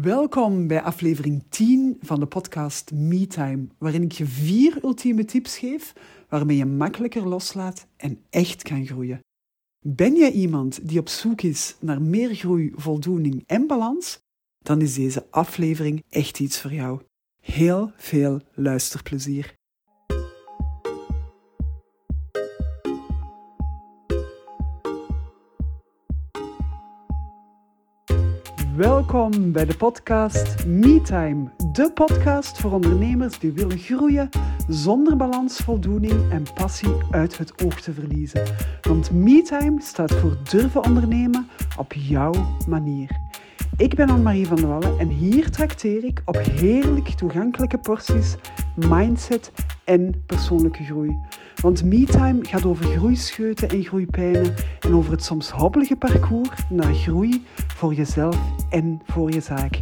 Welkom bij aflevering 10 van de podcast MeTime, waarin ik je vier ultieme tips geef waarmee je makkelijker loslaat en echt kan groeien. Ben jij iemand die op zoek is naar meer groei, voldoening en balans? Dan is deze aflevering echt iets voor jou. Heel veel luisterplezier. Welkom bij de podcast MeTime, de podcast voor ondernemers die willen groeien zonder balans, voldoening en passie uit het oog te verliezen. Want MeTime staat voor durven ondernemen op jouw manier. Ik ben Anne-Marie van der Wallen en hier trakteer ik op heerlijk toegankelijke porties, mindset en persoonlijke groei. Want MeTime gaat over groeischeuten en groeipijnen en over het soms hobbelige parcours naar groei voor jezelf en voor je zaak.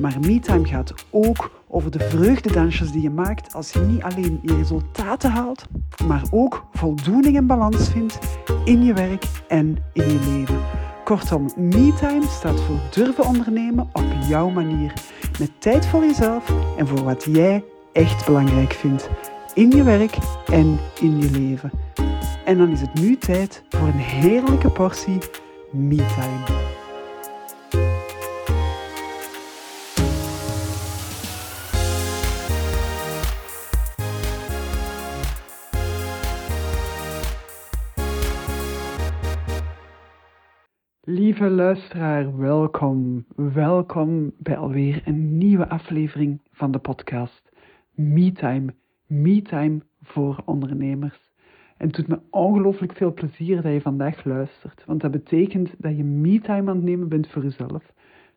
Maar MeTime gaat ook over de vreugdedansjes die je maakt als je niet alleen je resultaten haalt, maar ook voldoening en balans vindt in je werk en in je leven. Kortom, MeTime staat voor durven ondernemen op jouw manier. Met tijd voor jezelf en voor wat jij echt belangrijk vindt. In je werk en in je leven. En dan is het nu tijd voor een heerlijke portie MeTime. Lieve luisteraar, welkom. Welkom bij alweer een nieuwe aflevering van de podcast MeTime. MeTime voor ondernemers. En het doet me ongelooflijk veel plezier dat je vandaag luistert, want dat betekent dat je MeTime aan het nemen bent voor jezelf. Dat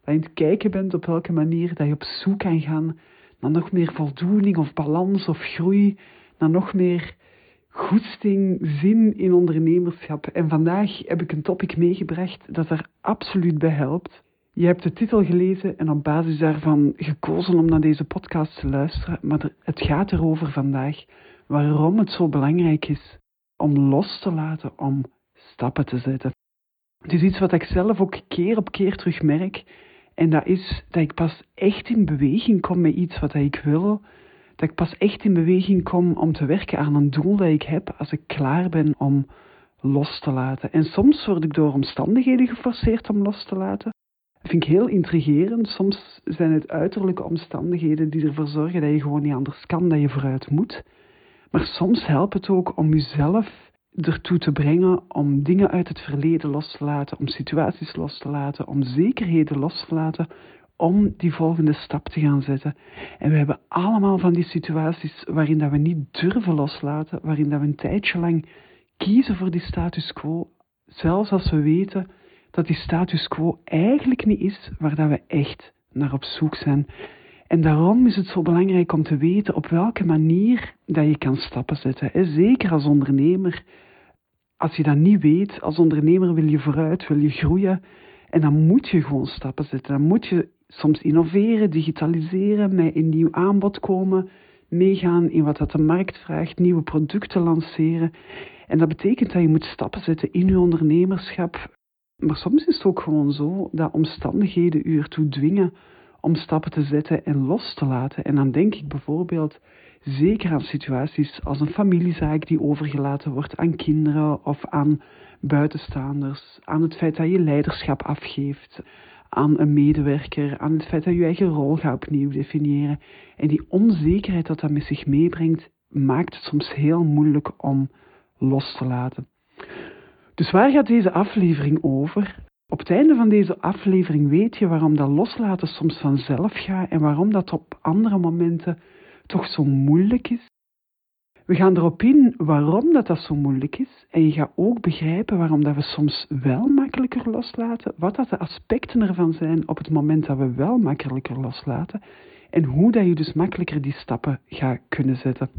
je aan het kijken bent op welke manier dat je op zoek kan gaan naar nog meer voldoening of balans of groei, naar nog meer goesting, zin in ondernemerschap. En vandaag heb ik een topic meegebracht dat er absoluut bij helpt. Je hebt de titel gelezen en op basis daarvan gekozen om naar deze podcast te luisteren. Maar het gaat erover vandaag waarom het zo belangrijk is om los te laten, om stappen te zetten. Het is iets wat ik zelf ook keer op keer terugmerk. En dat is dat ik pas echt in beweging kom met iets wat ik wil dat ik pas echt in beweging kom om te werken aan een doel dat ik heb als ik klaar ben om los te laten. En soms word ik door omstandigheden geforceerd om los te laten. Dat vind ik heel intrigerend. Soms zijn het uiterlijke omstandigheden die ervoor zorgen dat je gewoon niet anders kan, dat je vooruit moet. Maar soms helpt het ook om jezelf ertoe te brengen om dingen uit het verleden los te laten, om situaties los te laten, om zekerheden los te laten, om die volgende stap te gaan zetten. En we hebben allemaal van die situaties waarin dat we niet durven loslaten, waarin dat we een tijdje lang kiezen voor die status quo, zelfs als we weten dat die status quo eigenlijk niet is waar dat we echt naar op zoek zijn. En daarom is het zo belangrijk om te weten op welke manier dat je kan stappen zetten. Zeker als ondernemer. Als je dat niet weet, als ondernemer wil je vooruit, wil je groeien. En dan moet je gewoon stappen zetten. Dan moet je soms innoveren, digitaliseren, met een nieuw aanbod komen, meegaan in wat dat de markt vraagt, nieuwe producten lanceren. En dat betekent dat je moet stappen zetten in je ondernemerschap. Maar soms is het ook gewoon zo dat omstandigheden u ertoe dwingen om stappen te zetten en los te laten. En dan denk ik bijvoorbeeld zeker aan situaties als een familiezaak die overgelaten wordt aan kinderen of aan buitenstaanders, aan het feit dat je leiderschap afgeeft, aan een medewerker, aan het feit dat je je eigen rol gaat opnieuw definiëren. En die onzekerheid dat dat met zich meebrengt, maakt het soms heel moeilijk om los te laten. Dus waar gaat deze aflevering over? Op het einde van deze aflevering weet je waarom dat loslaten soms vanzelf gaat en waarom dat op andere momenten toch zo moeilijk is. We gaan erop in waarom dat, dat zo moeilijk is. En je gaat ook begrijpen waarom dat we soms wel makkelijker loslaten. Wat dat de aspecten ervan zijn op het moment dat we wel makkelijker loslaten. En hoe dat je dus makkelijker die stappen gaat kunnen zetten.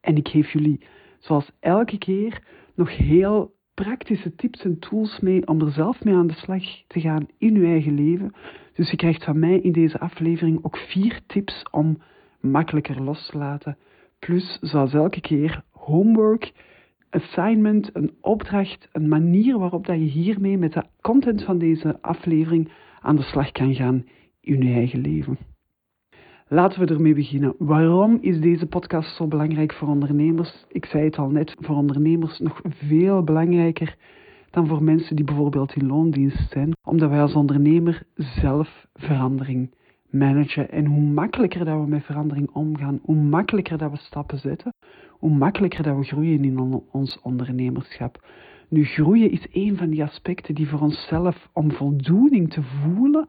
En ik geef jullie, zoals elke keer, nog heel praktische tips en tools mee om er zelf mee aan de slag te gaan in je eigen leven. Dus je krijgt van mij in deze aflevering ook vier tips om makkelijker los te laten Plus, zoals elke keer, homework, assignment, een opdracht, een manier waarop dat je hiermee met de content van deze aflevering aan de slag kan gaan in je eigen leven. Laten we ermee beginnen. Waarom is deze podcast zo belangrijk voor ondernemers? Ik zei het al net, voor ondernemers nog veel belangrijker dan voor mensen die bijvoorbeeld in loondienst zijn, omdat wij als ondernemer zelf verandering managen. En hoe makkelijker dat we met verandering omgaan, hoe makkelijker dat we stappen zetten, hoe makkelijker dat we groeien in ons ondernemerschap. Nu, groeien is een van die aspecten die voor onszelf, om voldoening te voelen,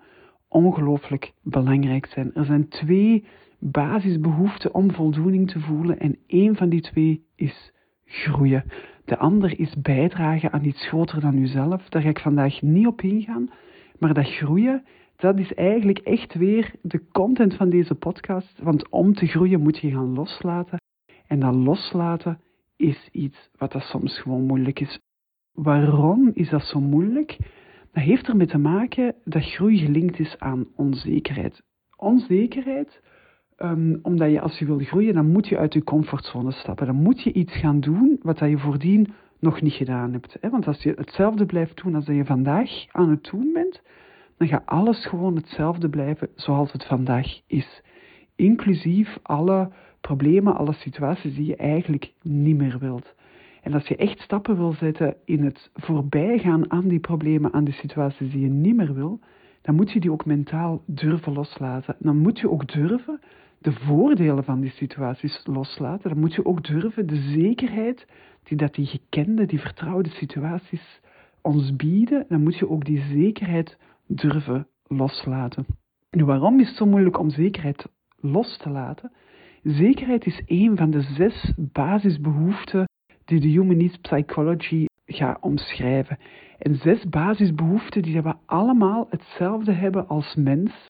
ongelooflijk belangrijk zijn. Er zijn twee basisbehoeften om voldoening te voelen en één van die twee is groeien. De ander is bijdragen aan iets groter dan uzelf. Daar ga ik vandaag niet op ingaan, maar dat groeien, dat is eigenlijk echt weer de content van deze podcast. Want om te groeien moet je gaan loslaten. En dat loslaten is iets wat dat soms gewoon moeilijk is. Waarom is dat zo moeilijk? Dat heeft ermee te maken dat groei gelinkt is aan onzekerheid. Onzekerheid, um, omdat je als je wil groeien, dan moet je uit je comfortzone stappen. Dan moet je iets gaan doen wat dat je voordien nog niet gedaan hebt. Want als je hetzelfde blijft doen als dat je vandaag aan het doen bent, dan gaat alles gewoon hetzelfde blijven zoals het vandaag is. Inclusief alle problemen, alle situaties die je eigenlijk niet meer wilt. En als je echt stappen wil zetten in het voorbijgaan aan die problemen, aan die situaties die je niet meer wil, dan moet je die ook mentaal durven loslaten. Dan moet je ook durven de voordelen van die situaties loslaten. Dan moet je ook durven de zekerheid die dat die gekende, die vertrouwde situaties ons bieden, dan moet je ook die zekerheid durven loslaten. Nu, waarom is het zo moeilijk om zekerheid los te laten? Zekerheid is een van de zes basisbehoeften die de Humanist Psychology gaat omschrijven. En zes basisbehoeften die we allemaal hetzelfde hebben als mens.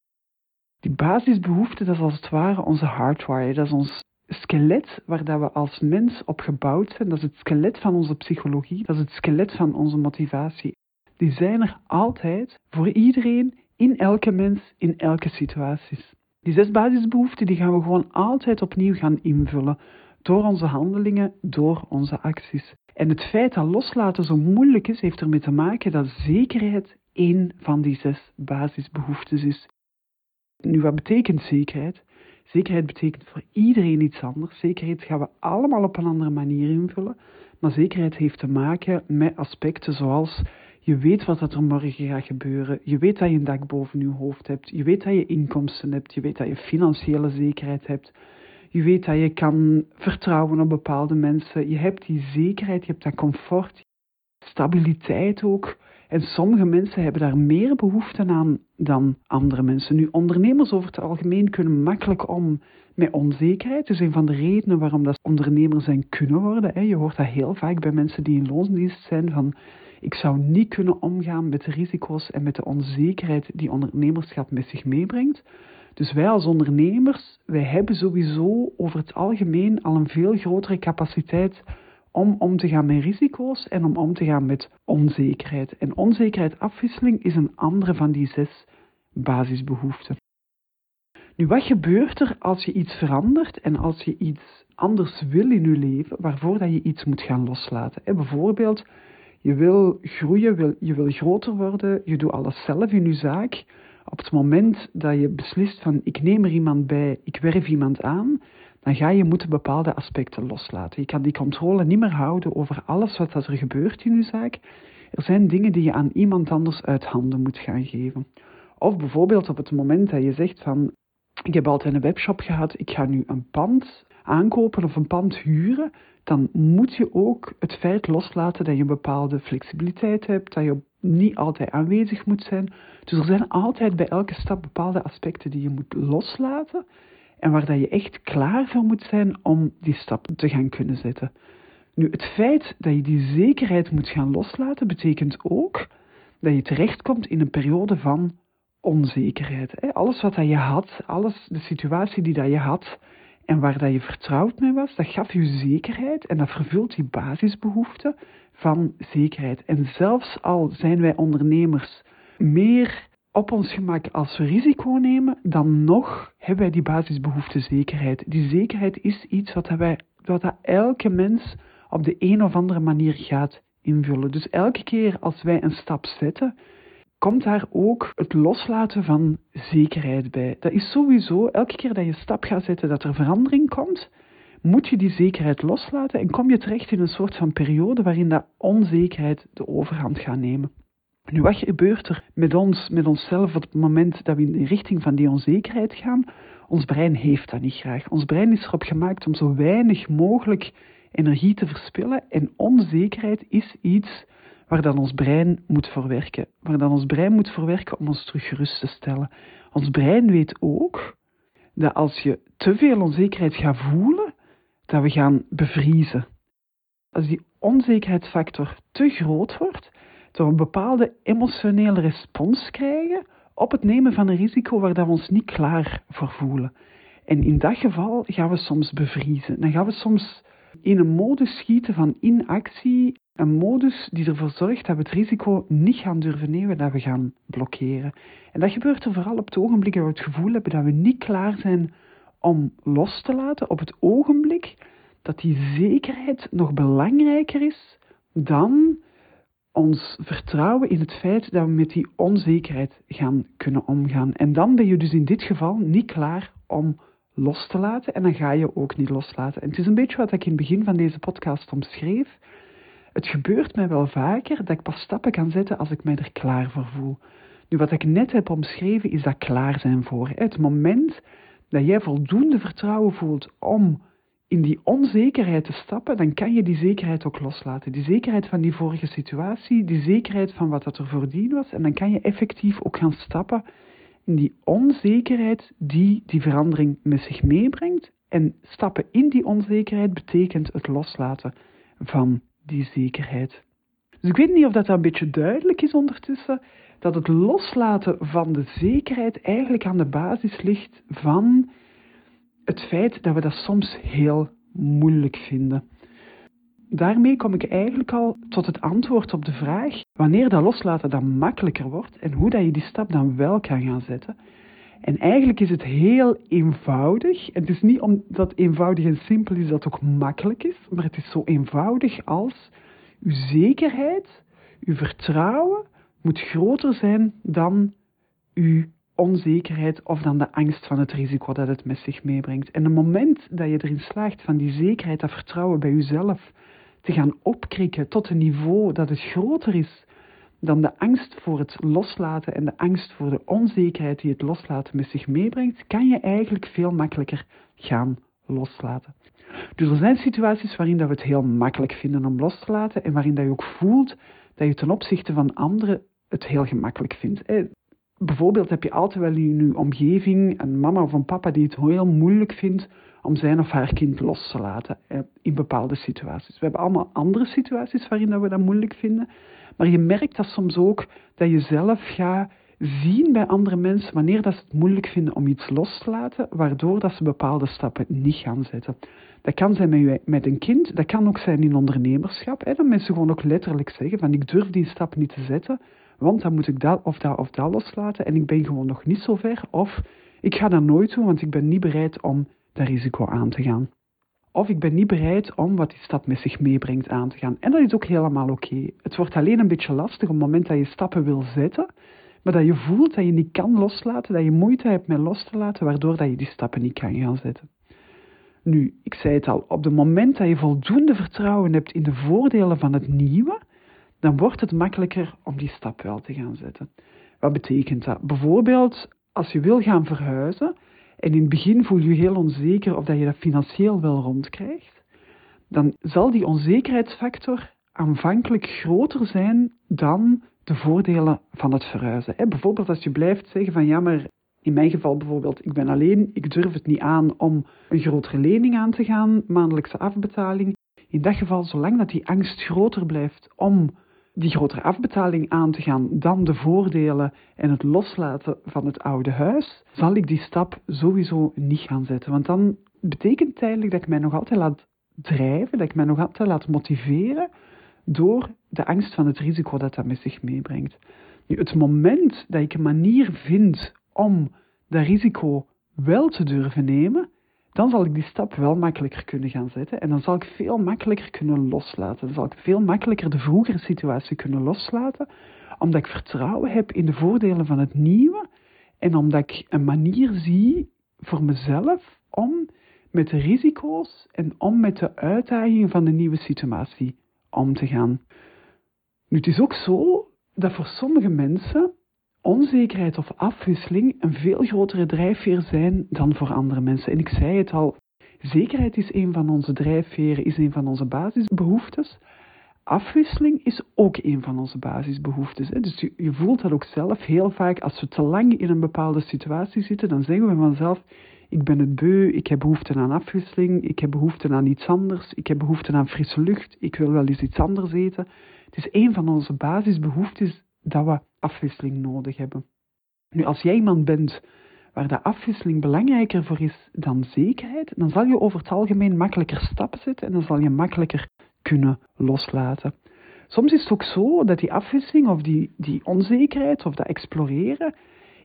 Die basisbehoeften, dat is als het ware onze hardwire. Dat is ons skelet waar dat we als mens op gebouwd zijn. Dat is het skelet van onze psychologie. Dat is het skelet van onze motivatie. Die zijn er altijd voor iedereen, in elke mens, in elke situatie. Die zes basisbehoeften die gaan we gewoon altijd opnieuw gaan invullen door onze handelingen, door onze acties. En het feit dat loslaten zo moeilijk is, heeft ermee te maken dat zekerheid één van die zes basisbehoeftes is. Nu, wat betekent zekerheid? Zekerheid betekent voor iedereen iets anders. Zekerheid gaan we allemaal op een andere manier invullen. Maar zekerheid heeft te maken met aspecten zoals je weet wat er morgen gaat gebeuren. Je weet dat je een dak boven je hoofd hebt. Je weet dat je inkomsten hebt. Je weet dat je financiële zekerheid hebt. Je weet dat je kan vertrouwen op bepaalde mensen. Je hebt die zekerheid, je hebt dat comfort, stabiliteit ook. En sommige mensen hebben daar meer behoefte aan dan andere mensen. Nu, ondernemers over het algemeen kunnen makkelijk om met onzekerheid. Dus een van de redenen waarom dat ondernemers zijn kunnen worden. Je hoort dat heel vaak bij mensen die in loonsdienst zijn van ik zou niet kunnen omgaan met de risico's en met de onzekerheid die ondernemerschap met zich meebrengt. Dus wij als ondernemers, wij hebben sowieso over het algemeen al een veel grotere capaciteit om om te gaan met risico's en om om te gaan met onzekerheid. En onzekerheid afwisseling is een andere van die zes basisbehoeften. Nu, wat gebeurt er als je iets verandert en als je iets anders wil in je leven, waarvoor dat je iets moet gaan loslaten? bijvoorbeeld, je wil groeien, je wil groter worden, je doet alles zelf in je zaak, op het moment dat je beslist van ik neem er iemand bij, ik werf iemand aan, dan ga je moeten bepaalde aspecten loslaten. Je kan die controle niet meer houden over alles wat er gebeurt in je zaak. Er zijn dingen die je aan iemand anders uit handen moet gaan geven. Of bijvoorbeeld op het moment dat je zegt van ik heb altijd een webshop gehad, ik ga nu een pand aankopen of een pand huren, dan moet je ook het feit loslaten dat je een bepaalde flexibiliteit hebt, dat je niet altijd aanwezig moet zijn. Dus er zijn altijd bij elke stap bepaalde aspecten die je moet loslaten en waar dat je echt klaar voor moet zijn om die stap te gaan kunnen zetten. Nu, het feit dat je die zekerheid moet gaan loslaten, betekent ook dat je terechtkomt in een periode van onzekerheid. Alles wat dat je had, alles, de situatie die dat je had en waar dat je vertrouwd mee was, dat gaf je zekerheid en dat vervult die basisbehoefte van zekerheid. En zelfs al zijn wij ondernemers meer op ons gemak als we risico nemen, dan nog hebben wij die basisbehoefte zekerheid. Die zekerheid is iets wat, wij, wat elke mens op de een of andere manier gaat invullen. Dus elke keer als wij een stap zetten, komt daar ook het loslaten van zekerheid bij. Dat is sowieso, elke keer dat je stap gaat zetten dat er verandering komt, moet je die zekerheid loslaten en kom je terecht in een soort van periode waarin dat onzekerheid de overhand gaat nemen. Nu, wat gebeurt er met ons, met onszelf op het moment dat we in de richting van die onzekerheid gaan? Ons brein heeft dat niet graag. Ons brein is erop gemaakt om zo weinig mogelijk energie te verspillen en onzekerheid is iets waar dan ons brein moet voor werken. Waar dan ons brein moet voor werken om ons terug gerust te stellen. Ons brein weet ook dat als je te veel onzekerheid gaat voelen, dat we gaan bevriezen. Als die onzekerheidsfactor te groot wordt, we een bepaalde emotionele respons krijgen op het nemen van een risico waar we ons niet klaar voor voelen. En in dat geval gaan we soms bevriezen. Dan gaan we soms in een modus schieten van inactie, een modus die ervoor zorgt dat we het risico niet gaan durven nemen, dat we gaan blokkeren. En dat gebeurt er vooral op het ogenblik dat we het gevoel hebben dat we niet klaar zijn om los te laten, op het ogenblik dat die zekerheid nog belangrijker is dan ons vertrouwen in het feit dat we met die onzekerheid gaan kunnen omgaan. En dan ben je dus in dit geval niet klaar om los te laten en dan ga je ook niet loslaten. En het is een beetje wat ik in het begin van deze podcast omschreef. Het gebeurt mij wel vaker dat ik pas stappen kan zetten als ik mij er klaar voor voel. Nu, wat ik net heb omschreven is dat klaar zijn voor. Het moment dat jij voldoende vertrouwen voelt om in die onzekerheid te stappen, dan kan je die zekerheid ook loslaten. Die zekerheid van die vorige situatie, die zekerheid van wat dat er voordien was. En dan kan je effectief ook gaan stappen in die onzekerheid die die verandering met zich meebrengt. En stappen in die onzekerheid betekent het loslaten van die zekerheid. Dus ik weet niet of dat een beetje duidelijk is ondertussen, dat het loslaten van de zekerheid eigenlijk aan de basis ligt van het feit dat we dat soms heel moeilijk vinden. Daarmee kom ik eigenlijk al tot het antwoord op de vraag wanneer dat loslaten dan makkelijker wordt en hoe dat je die stap dan wel kan gaan zetten. En eigenlijk is het heel eenvoudig. Het is niet omdat eenvoudig en simpel is dat het ook makkelijk is, maar het is zo eenvoudig als uw zekerheid, uw vertrouwen moet groter zijn dan uw onzekerheid of dan de angst van het risico dat het met zich meebrengt. En het moment dat je erin slaagt van die zekerheid, dat vertrouwen bij jezelf te gaan opkrikken tot een niveau dat het groter is dan de angst voor het loslaten en de angst voor de onzekerheid die het loslaten met zich meebrengt, kan je eigenlijk veel makkelijker gaan loslaten. Dus er zijn situaties waarin dat we het heel makkelijk vinden om los te laten en waarin dat je ook voelt dat je ten opzichte van anderen het heel gemakkelijk vindt bijvoorbeeld heb je altijd wel in je omgeving een mama of een papa die het heel moeilijk vindt om zijn of haar kind los te laten in bepaalde situaties. We hebben allemaal andere situaties waarin we dat moeilijk vinden, maar je merkt dat soms ook dat je zelf gaat zien bij andere mensen wanneer dat ze het moeilijk vinden om iets los te laten, waardoor dat ze bepaalde stappen niet gaan zetten. Dat kan zijn met, een kind, dat kan ook zijn in ondernemerschap. Hè, dat mensen gewoon ook letterlijk zeggen van ik durf die stap niet te zetten, want dan moet ik dat of dat of dat loslaten en ik ben gewoon nog niet zo ver. Of ik ga dat nooit doen, want ik ben niet bereid om dat risico aan te gaan. Of ik ben niet bereid om wat die stap met zich meebrengt aan te gaan. En dat is ook helemaal oké. Het wordt alleen een beetje lastig op het moment dat je stappen wil zetten, maar dat je voelt dat je niet kan loslaten, dat je moeite hebt met los te laten, waardoor dat je die stappen niet kan gaan zetten. Nu, ik zei het al, op het moment dat je voldoende vertrouwen hebt in de voordelen van het nieuwe, dan wordt het makkelijker om die stap wel te gaan zetten. Wat betekent dat? Bijvoorbeeld, als je wil gaan verhuizen en in het begin voel je je heel onzeker of dat je dat financieel wel rondkrijgt, dan zal die onzekerheidsfactor aanvankelijk groter zijn dan de voordelen van het verhuizen. Bijvoorbeeld als je blijft zeggen van ja, maar in mijn geval bijvoorbeeld, ik ben alleen, ik durf het niet aan om een grotere lening aan te gaan, maandelijkse afbetaling. In dat geval, zolang dat die angst groter blijft om die grotere afbetaling aan te gaan dan de voordelen en het loslaten van het oude huis, zal ik die stap sowieso niet gaan zetten. Want dan betekent het eigenlijk dat ik mij nog altijd laat drijven, dat ik mij nog altijd laat motiveren door de angst van het risico dat dat met zich meebrengt. Nu, het moment dat ik een manier vind om dat risico wel te durven nemen, dan zal ik die stap wel makkelijker kunnen gaan zetten en dan zal ik veel makkelijker kunnen loslaten. Dan zal ik veel makkelijker de vroegere situatie kunnen loslaten, omdat ik vertrouwen heb in de voordelen van het nieuwe en omdat ik een manier zie voor mezelf om met de risico's en om met de uitdagingen van de nieuwe situatie om te gaan. Nu, het is ook zo dat voor sommige mensen onzekerheid of afwisseling een veel grotere drijfveer zijn dan voor andere mensen. En ik zei het al, zekerheid is een van onze drijfveren, is een van onze basisbehoeftes. Afwisseling is ook een van onze basisbehoeftes. Dus je, je voelt dat ook zelf heel vaak. Als we te lang in een bepaalde situatie zitten, dan zeggen we vanzelf: Ik ben het beu, ik heb behoefte aan afwisseling, ik heb behoefte aan iets anders, ik heb behoefte aan frisse lucht, ik wil wel eens iets anders eten. Het is een van onze basisbehoeftes dat we afwisseling nodig hebben. Nu, als jij iemand bent waar de afwisseling belangrijker voor is dan zekerheid, dan zal je over het algemeen makkelijker stappen zetten en dan zal je makkelijker kunnen loslaten. Soms is het ook zo dat die afwisseling of die, die onzekerheid of dat exploreren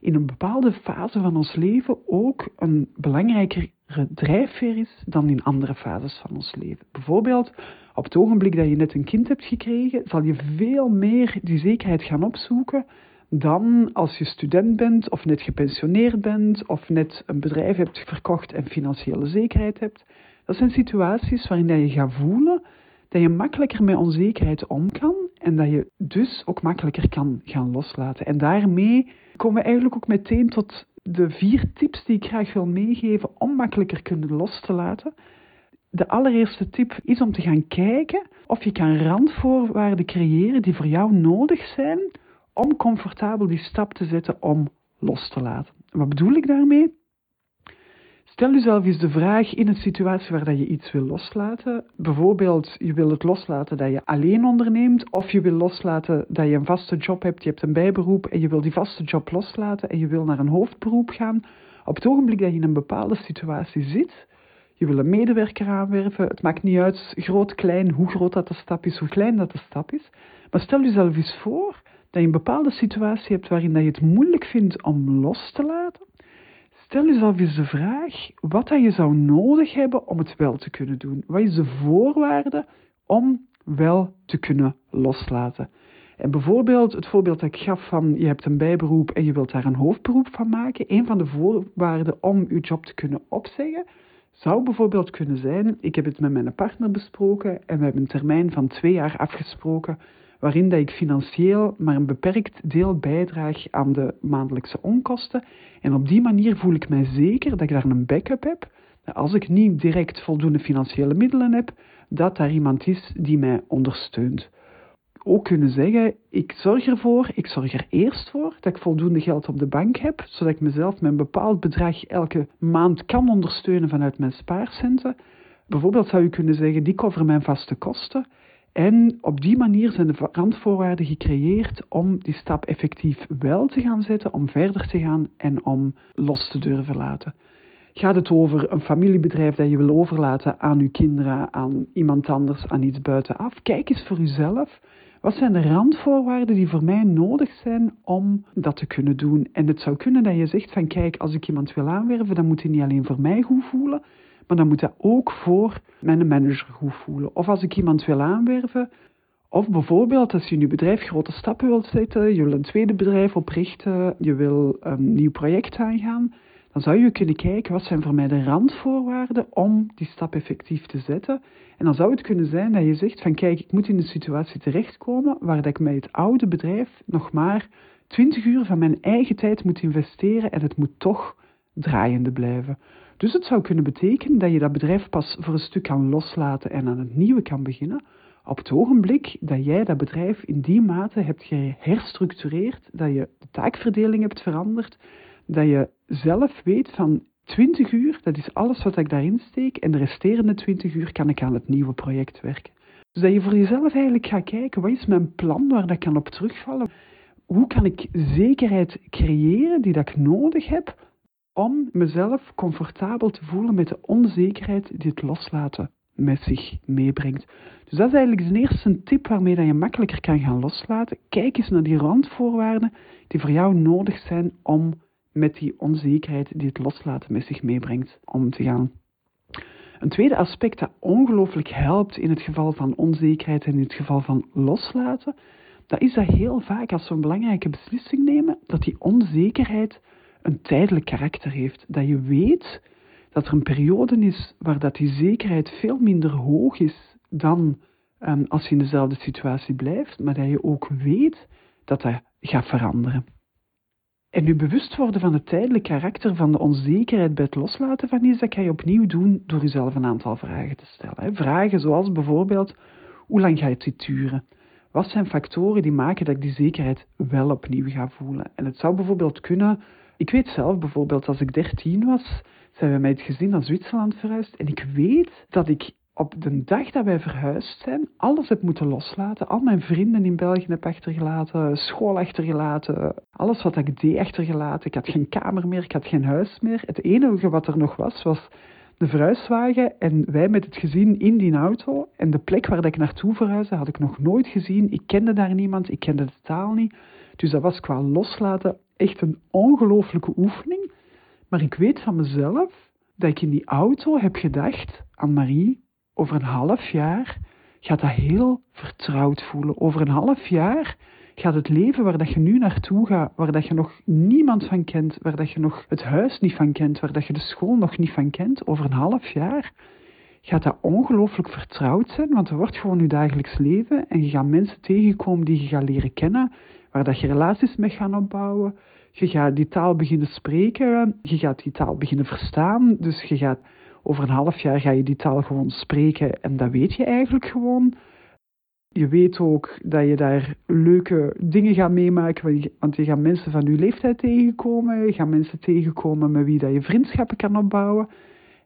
in een bepaalde fase van ons leven ook een belangrijkere drijfveer is dan in andere fases van ons leven. Bijvoorbeeld, op het ogenblik dat je net een kind hebt gekregen, zal je veel meer die zekerheid gaan opzoeken dan als je student bent of net gepensioneerd bent of net een bedrijf hebt verkocht en financiële zekerheid hebt. Dat zijn situaties waarin je gaat voelen dat je makkelijker met onzekerheid om kan en dat je dus ook makkelijker kan gaan loslaten. En daarmee komen we eigenlijk ook meteen tot de vier tips die ik graag wil meegeven om makkelijker kunnen los te laten. De allereerste tip is om te gaan kijken of je kan randvoorwaarden creëren die voor jou nodig zijn om comfortabel die stap te zetten om los te laten. Wat bedoel ik daarmee? Stel jezelf eens de vraag in een situatie waar dat je iets wil loslaten. Bijvoorbeeld, je wil het loslaten dat je alleen onderneemt, of je wil loslaten dat je een vaste job hebt, je hebt een bijberoep en je wil die vaste job loslaten en je wil naar een hoofdberoep gaan. Op het ogenblik dat je in een bepaalde situatie zit, je wil een medewerker aanwerven, het maakt niet uit, groot, klein, hoe groot dat de stap is, hoe klein dat de stap is. Maar stel jezelf eens voor dat je een bepaalde situatie hebt waarin dat je het moeilijk vindt om los te laten Stel jezelf eens de vraag wat dat je zou nodig hebben om het wel te kunnen doen. Wat is de voorwaarde om wel te kunnen loslaten? En bijvoorbeeld het voorbeeld dat ik gaf van je hebt een bijberoep en je wilt daar een hoofdberoep van maken. Een van de voorwaarden om je job te kunnen opzeggen zou bijvoorbeeld kunnen zijn, ik heb het met mijn partner besproken en we hebben een termijn van twee jaar afgesproken waarin dat ik financieel maar een beperkt deel bijdraag aan de maandelijkse onkosten. En op die manier voel ik mij zeker dat ik daar een backup heb. Dat als ik niet direct voldoende financiële middelen heb, dat daar iemand is die mij ondersteunt. Ook kunnen zeggen, ik zorg ervoor, ik zorg er eerst voor dat ik voldoende geld op de bank heb, zodat ik mezelf met een bepaald bedrag elke maand kan ondersteunen vanuit mijn spaarcenten. Bijvoorbeeld zou je kunnen zeggen, die cover mijn vaste kosten. En op die manier zijn de randvoorwaarden gecreëerd om die stap effectief wel te gaan zetten, om verder te gaan en om los te durven laten. Gaat het over een familiebedrijf dat je wil overlaten aan uw kinderen, aan iemand anders, aan iets buitenaf? Kijk eens voor uzelf. Wat zijn de randvoorwaarden die voor mij nodig zijn om dat te kunnen doen? En het zou kunnen dat je zegt van kijk, als ik iemand wil aanwerven, dan moet hij niet alleen voor mij goed voelen, maar dan moet dat ook voor mijn manager goed voelen. Of als ik iemand wil aanwerven, of bijvoorbeeld als je in je bedrijf grote stappen wilt zetten, je wil een tweede bedrijf oprichten, je wil een nieuw project aangaan, dan zou je kunnen kijken wat zijn voor mij de randvoorwaarden om die stap effectief te zetten. En dan zou het kunnen zijn dat je zegt van kijk, ik moet in een situatie terechtkomen waar ik met het oude bedrijf nog maar 20 uur van mijn eigen tijd moet investeren en het moet toch draaiende blijven. Dus het zou kunnen betekenen dat je dat bedrijf pas voor een stuk kan loslaten en aan het nieuwe kan beginnen. Op het ogenblik dat jij dat bedrijf in die mate hebt geherstructureerd, dat je de taakverdeling hebt veranderd, dat je zelf weet van 20 uur, dat is alles wat ik daarin steek, en de resterende 20 uur kan ik aan het nieuwe project werken. Dus dat je voor jezelf eigenlijk gaat kijken, wat is mijn plan waar dat kan op terugvallen? Hoe kan ik zekerheid creëren die dat ik nodig heb om mezelf comfortabel te voelen met de onzekerheid die het loslaten met zich meebrengt. Dus dat is eigenlijk de eerste tip waarmee dat je makkelijker kan gaan loslaten. Kijk eens naar die randvoorwaarden die voor jou nodig zijn om met die onzekerheid die het loslaten met zich meebrengt om te gaan. Een tweede aspect dat ongelooflijk helpt in het geval van onzekerheid en in het geval van loslaten, dat is dat heel vaak als we een belangrijke beslissing nemen, dat die onzekerheid een tijdelijk karakter heeft. Dat je weet dat er een periode is waar dat die zekerheid veel minder hoog is dan um, als je in dezelfde situatie blijft, maar dat je ook weet dat dat gaat veranderen. En nu bewust worden van het tijdelijk karakter van de onzekerheid bij het loslaten van iets, dat kan je opnieuw doen door jezelf een aantal vragen te stellen. Vragen zoals bijvoorbeeld, hoe lang ga je dit duren? Wat zijn factoren die maken dat ik die zekerheid wel opnieuw ga voelen? En het zou bijvoorbeeld kunnen, ik weet zelf bijvoorbeeld, als ik 13 was, zijn we met het gezin naar Zwitserland verhuisd en ik weet dat ik op de dag dat wij verhuisd zijn, alles heb moeten loslaten. Al mijn vrienden in België heb achtergelaten, school achtergelaten, alles wat ik deed achtergelaten. Ik had geen kamer meer, ik had geen huis meer. Het enige wat er nog was, was de verhuiswagen en wij met het gezin in die auto. En de plek waar ik naartoe verhuisde had ik nog nooit gezien. Ik kende daar niemand, ik kende de taal niet. Dus dat was qua loslaten echt een ongelooflijke oefening. Maar ik weet van mezelf dat ik in die auto heb gedacht aan Marie, over een half jaar gaat dat heel vertrouwd voelen. Over een half jaar gaat het leven waar dat je nu naartoe gaat, waar dat je nog niemand van kent, waar dat je nog het huis niet van kent, waar dat je de school nog niet van kent, over een half jaar gaat dat ongelooflijk vertrouwd zijn, want er wordt gewoon je dagelijks leven en je gaat mensen tegenkomen die je gaat leren kennen, waar dat je relaties mee gaat opbouwen. Je gaat die taal beginnen spreken, je gaat die taal beginnen verstaan, dus je gaat over een half jaar ga je die taal gewoon spreken en dat weet je eigenlijk gewoon. Je weet ook dat je daar leuke dingen gaat meemaken, want je gaat mensen van je leeftijd tegenkomen. Je gaat mensen tegenkomen met wie dat je vriendschappen kan opbouwen.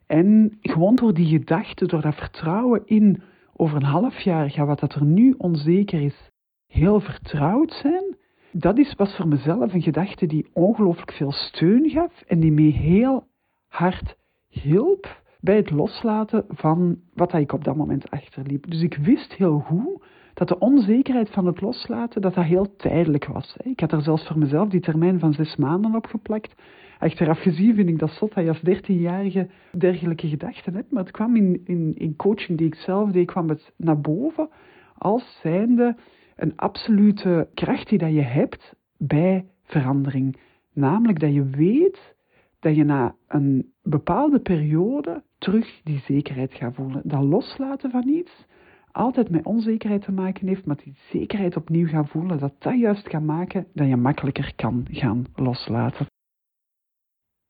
En gewoon door die gedachte, door dat vertrouwen in over een half jaar gaat wat dat er nu onzeker is, heel vertrouwd zijn. Dat is, was voor mezelf een gedachte die ongelooflijk veel steun gaf en die me heel hard hielp bij het loslaten van wat ik op dat moment achterliep. Dus ik wist heel goed dat de onzekerheid van het loslaten, dat dat heel tijdelijk was. Ik had er zelfs voor mezelf die termijn van zes maanden op geplakt. Achteraf gezien vind ik dat zot dat je als dertienjarige dergelijke gedachten hebt. Maar het kwam in, in, in coaching die ik zelf deed, kwam het naar boven als zijnde een absolute kracht die dat je hebt bij verandering. Namelijk dat je weet dat je na een bepaalde periode terug die zekerheid gaat voelen. Dat loslaten van iets altijd met onzekerheid te maken heeft, maar die zekerheid opnieuw gaan voelen, dat dat juist gaat maken dat je makkelijker kan gaan loslaten.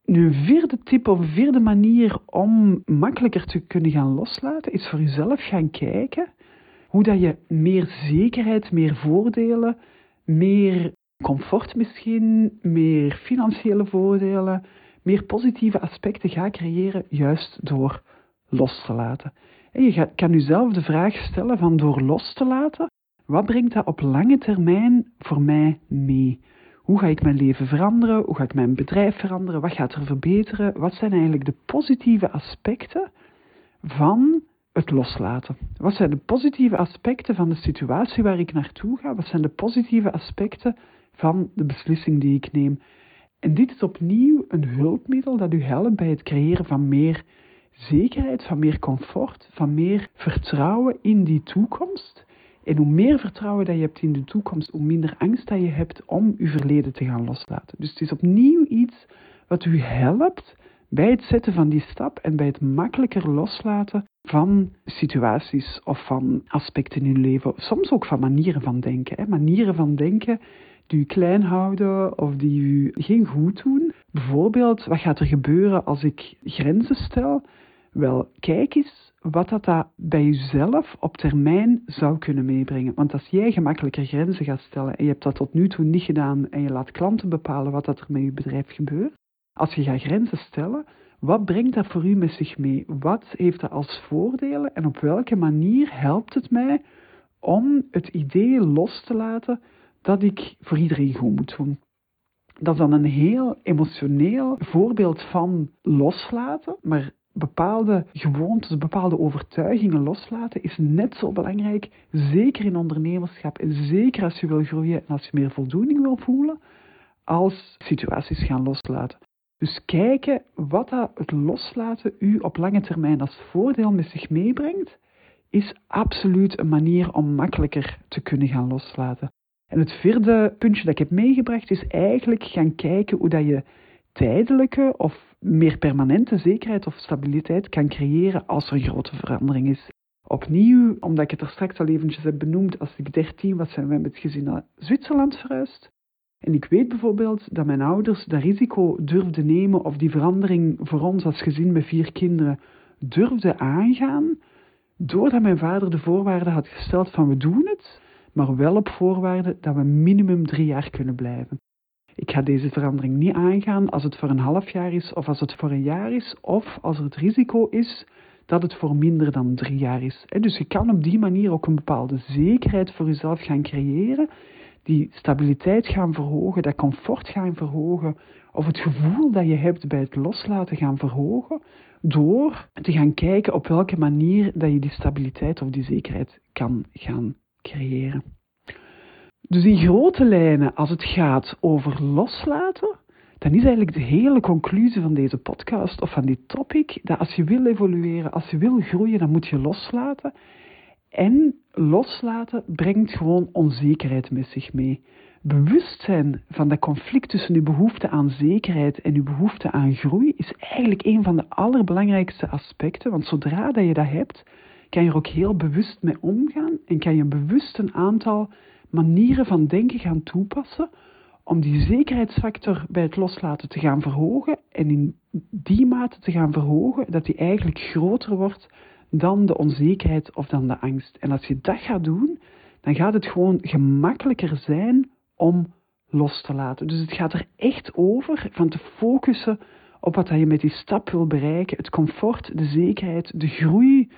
Nu, een vierde tip of vierde manier om makkelijker te kunnen gaan loslaten, is voor jezelf gaan kijken hoe dat je meer zekerheid, meer voordelen, meer comfort misschien, meer financiële voordelen, meer positieve aspecten gaat creëren juist door los te laten. En je kan jezelf de vraag stellen van door los te laten, wat brengt dat op lange termijn voor mij mee? Hoe ga ik mijn leven veranderen? Hoe ga ik mijn bedrijf veranderen? Wat gaat er verbeteren? Wat zijn eigenlijk de positieve aspecten van loslaten? Wat zijn de positieve aspecten van de situatie waar ik naartoe ga? Wat zijn de positieve aspecten van de beslissing die ik neem? En dit is opnieuw een hulpmiddel dat u helpt bij het creëren van meer zekerheid, van meer comfort, van meer vertrouwen in die toekomst. En hoe meer vertrouwen dat je hebt in de toekomst, hoe minder angst dat je hebt om je verleden te gaan loslaten. Dus het is opnieuw iets wat u helpt bij het zetten van die stap en bij het makkelijker loslaten van situaties of van aspecten in uw leven. Soms ook van manieren van denken. Hè. Manieren van denken die u klein houden of die u geen goed doen. Bijvoorbeeld, wat gaat er gebeuren als ik grenzen stel? Wel, kijk eens wat dat, bij jezelf op termijn zou kunnen meebrengen. Want als jij gemakkelijker grenzen gaat stellen en je hebt dat tot nu toe niet gedaan en je laat klanten bepalen wat dat er met je bedrijf gebeurt, als je gaat grenzen stellen, wat brengt dat voor u met zich mee? Wat heeft dat als voordelen en op welke manier helpt het mij om het idee los te laten dat ik voor iedereen goed moet doen. Dat is dan een heel emotioneel voorbeeld van loslaten, maar bepaalde gewoontes, bepaalde overtuigingen loslaten is net zo belangrijk, zeker in ondernemerschap en zeker als je wil groeien en als je meer voldoening wil voelen, als situaties gaan loslaten. Dus kijken wat dat het loslaten u op lange termijn als voordeel met zich meebrengt, is absoluut een manier om makkelijker te kunnen gaan loslaten. En het vierde puntje dat ik heb meegebracht is eigenlijk gaan kijken hoe dat je tijdelijke of meer permanente zekerheid of stabiliteit kan creëren als er een grote verandering is. Opnieuw, omdat ik het er straks al eventjes heb benoemd, als ik 13 was, zijn wij met het gezin naar Zwitserland verhuisd. En ik weet bijvoorbeeld dat mijn ouders dat risico durfden nemen of die verandering voor ons als gezin met vier kinderen durfden aangaan, doordat mijn vader de voorwaarden had gesteld van we doen het, maar wel op voorwaarde dat we minimum drie jaar kunnen blijven. Ik ga deze verandering niet aangaan als het voor een half jaar is of als het voor een jaar is of als er het risico is dat het voor minder dan drie jaar is. Dus je kan op die manier ook een bepaalde zekerheid voor jezelf gaan creëren, die stabiliteit gaan verhogen, dat comfort gaan verhogen, of het gevoel dat je hebt bij het loslaten gaan verhogen, door te gaan kijken op welke manier dat je die stabiliteit of die zekerheid kan gaan creëren. Dus in grote lijnen, als het gaat over loslaten, dan is eigenlijk de hele conclusie van deze podcast of van dit topic dat als je wil evolueren, als je wil groeien, dan moet je loslaten. En loslaten brengt gewoon onzekerheid met zich mee. Bewustzijn van dat conflict tussen uw behoefte aan zekerheid en uw behoefte aan groei is eigenlijk een van de allerbelangrijkste aspecten. Want zodra dat je dat hebt, kan je er ook heel bewust mee omgaan en kan je bewust een aantal manieren van denken gaan toepassen om die zekerheidsfactor bij het loslaten te gaan verhogen en in die mate te gaan verhogen dat die eigenlijk groter wordt dan de onzekerheid of dan de angst. En als je dat gaat doen, dan gaat het gewoon gemakkelijker zijn om los te laten. Dus het gaat er echt over van te focussen op wat je met die stap wil bereiken. Het comfort, de zekerheid, de groei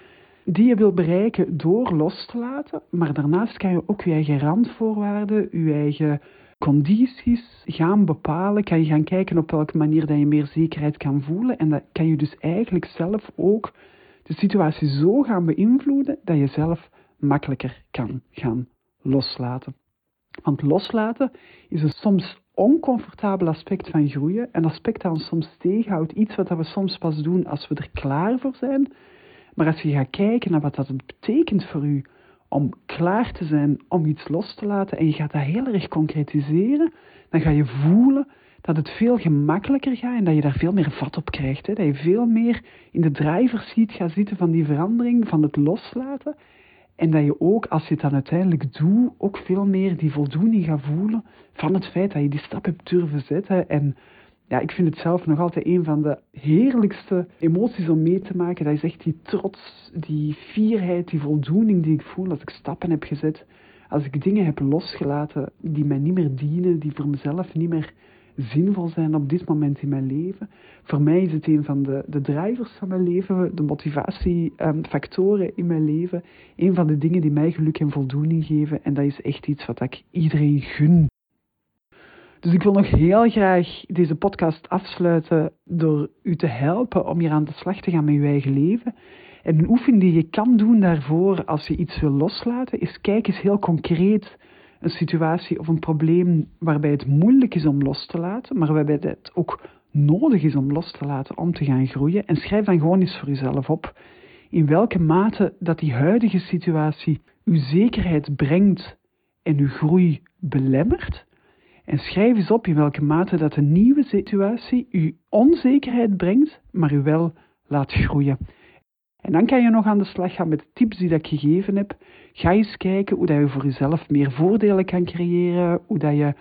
die je wil bereiken door los te laten. Maar daarnaast kan je ook je eigen randvoorwaarden, je eigen condities gaan bepalen. Kan je gaan kijken op welke manier dat je meer zekerheid kan voelen. En dat kan je dus eigenlijk zelf ook de situatie zo gaan beïnvloeden dat je zelf makkelijker kan gaan loslaten. Want loslaten is een soms oncomfortabel aspect van groeien, een aspect dat ons soms tegenhoudt, iets wat we soms pas doen als we er klaar voor zijn. Maar als je gaat kijken naar wat dat betekent voor u om klaar te zijn om iets los te laten en je gaat dat heel erg concretiseren, dan ga je voelen dat het veel gemakkelijker gaat en dat je daar veel meer vat op krijgt. Hè? Dat je veel meer in de driver's seat gaat zitten van die verandering, van het loslaten. En dat je ook, als je het dan uiteindelijk doet, ook veel meer die voldoening gaat voelen van het feit dat je die stap hebt durven zetten. En ja, ik vind het zelf nog altijd een van de heerlijkste emoties om mee te maken. Dat is echt die trots, die fierheid, die voldoening die ik voel als ik stappen heb gezet. Als ik dingen heb losgelaten die mij niet meer dienen, die voor mezelf niet meer zinvol zijn op dit moment in mijn leven. Voor mij is het een van de, de drivers van mijn leven, de motivatiefactoren in mijn leven. Een van de dingen die mij geluk en voldoening geven. En dat is echt iets wat ik iedereen gun. Dus ik wil nog heel graag deze podcast afsluiten door u te helpen om hier aan de slag te gaan met uw eigen leven. En een oefening die je kan doen daarvoor als je iets wil loslaten, is kijk eens heel concreet een situatie of een probleem waarbij het moeilijk is om los te laten, maar waarbij het ook nodig is om los te laten om te gaan groeien. En schrijf dan gewoon eens voor jezelf op in welke mate dat die huidige situatie uw zekerheid brengt en uw groei belemmert. En schrijf eens op in welke mate dat een nieuwe situatie uw onzekerheid brengt, maar u wel laat groeien. En dan kan je nog aan de slag gaan met de tips die ik gegeven heb. Ga eens kijken hoe dat je voor jezelf meer voordelen kan creëren, hoe dat je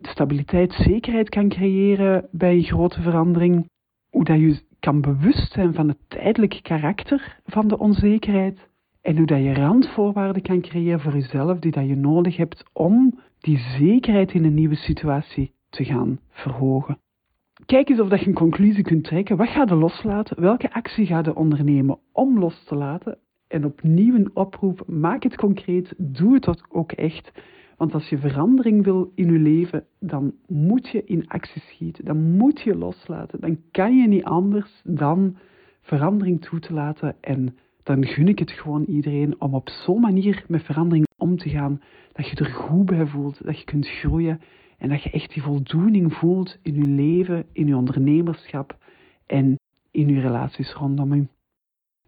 stabiliteit, zekerheid kan creëren bij een grote verandering, hoe dat je kan bewust zijn van het tijdelijke karakter van de onzekerheid en hoe dat je randvoorwaarden kan creëren voor jezelf die dat je nodig hebt om die zekerheid in een nieuwe situatie te gaan verhogen. Kijk eens of dat je een conclusie kunt trekken. Wat ga je loslaten? Welke actie ga je ondernemen om los te laten? En opnieuw een oproep, maak het concreet, doe het ook echt. Want als je verandering wil in je leven, dan moet je in actie schieten. Dan moet je loslaten. Dan kan je niet anders dan verandering toe te laten. En dan gun ik het gewoon iedereen om op zo'n manier met verandering om te gaan. Dat je er goed bij voelt, dat je kunt groeien en dat je echt die voldoening voelt in je leven, in je ondernemerschap en in je relaties rondom je.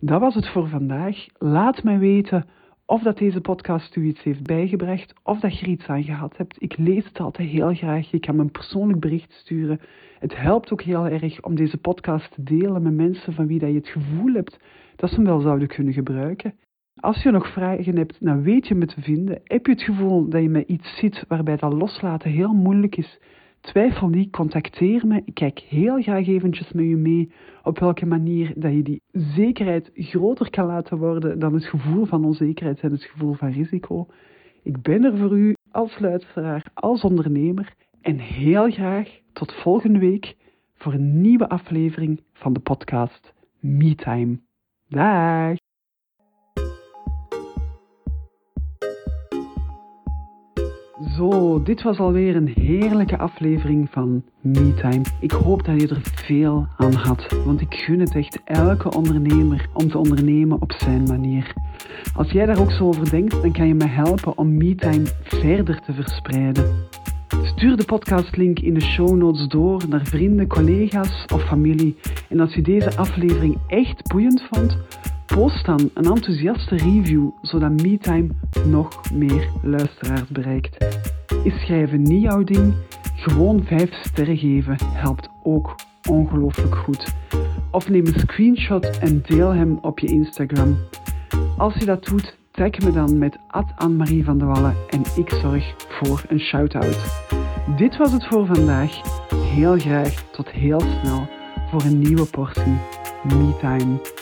Dat was het voor vandaag. Laat mij weten of dat deze podcast u iets heeft bijgebracht, of dat je er iets aan gehad hebt. Ik lees het altijd heel graag. Je kan me een persoonlijk bericht sturen. Het helpt ook heel erg om deze podcast te delen met mensen van wie dat je het gevoel hebt dat ze hem wel zouden kunnen gebruiken. Als je nog vragen hebt, dan weet je me te vinden. Heb je het gevoel dat je met iets zit waarbij dat loslaten heel moeilijk is? Twijfel niet, contacteer me. Ik kijk heel graag eventjes met je mee op welke manier dat je die zekerheid groter kan laten worden dan het gevoel van onzekerheid en het gevoel van risico. Ik ben er voor u als luisteraar, als ondernemer en heel graag tot volgende week voor een nieuwe aflevering van de podcast MeTime. Dag! Zo, dit was alweer een heerlijke aflevering van MeTime. Ik hoop dat je er veel aan had, want ik gun het echt elke ondernemer om te ondernemen op zijn manier. Als jij daar ook zo over denkt, dan kan je me helpen om MeTime verder te verspreiden. Stuur de podcastlink in de show notes door naar vrienden, collega's of familie. En als je deze aflevering echt boeiend vond, post dan een enthousiaste review, zodat MeTime nog meer luisteraars bereikt. Is schrijven niet jouw ding? Gewoon 5 sterren geven helpt ook ongelooflijk goed. Of neem een screenshot en deel hem op je Instagram. Als je dat doet, tag me dan met Anne-Marie van de Wallen en ik zorg voor een shout-out. Dit was het voor vandaag. Heel graag tot heel snel voor een nieuwe portie MeTime.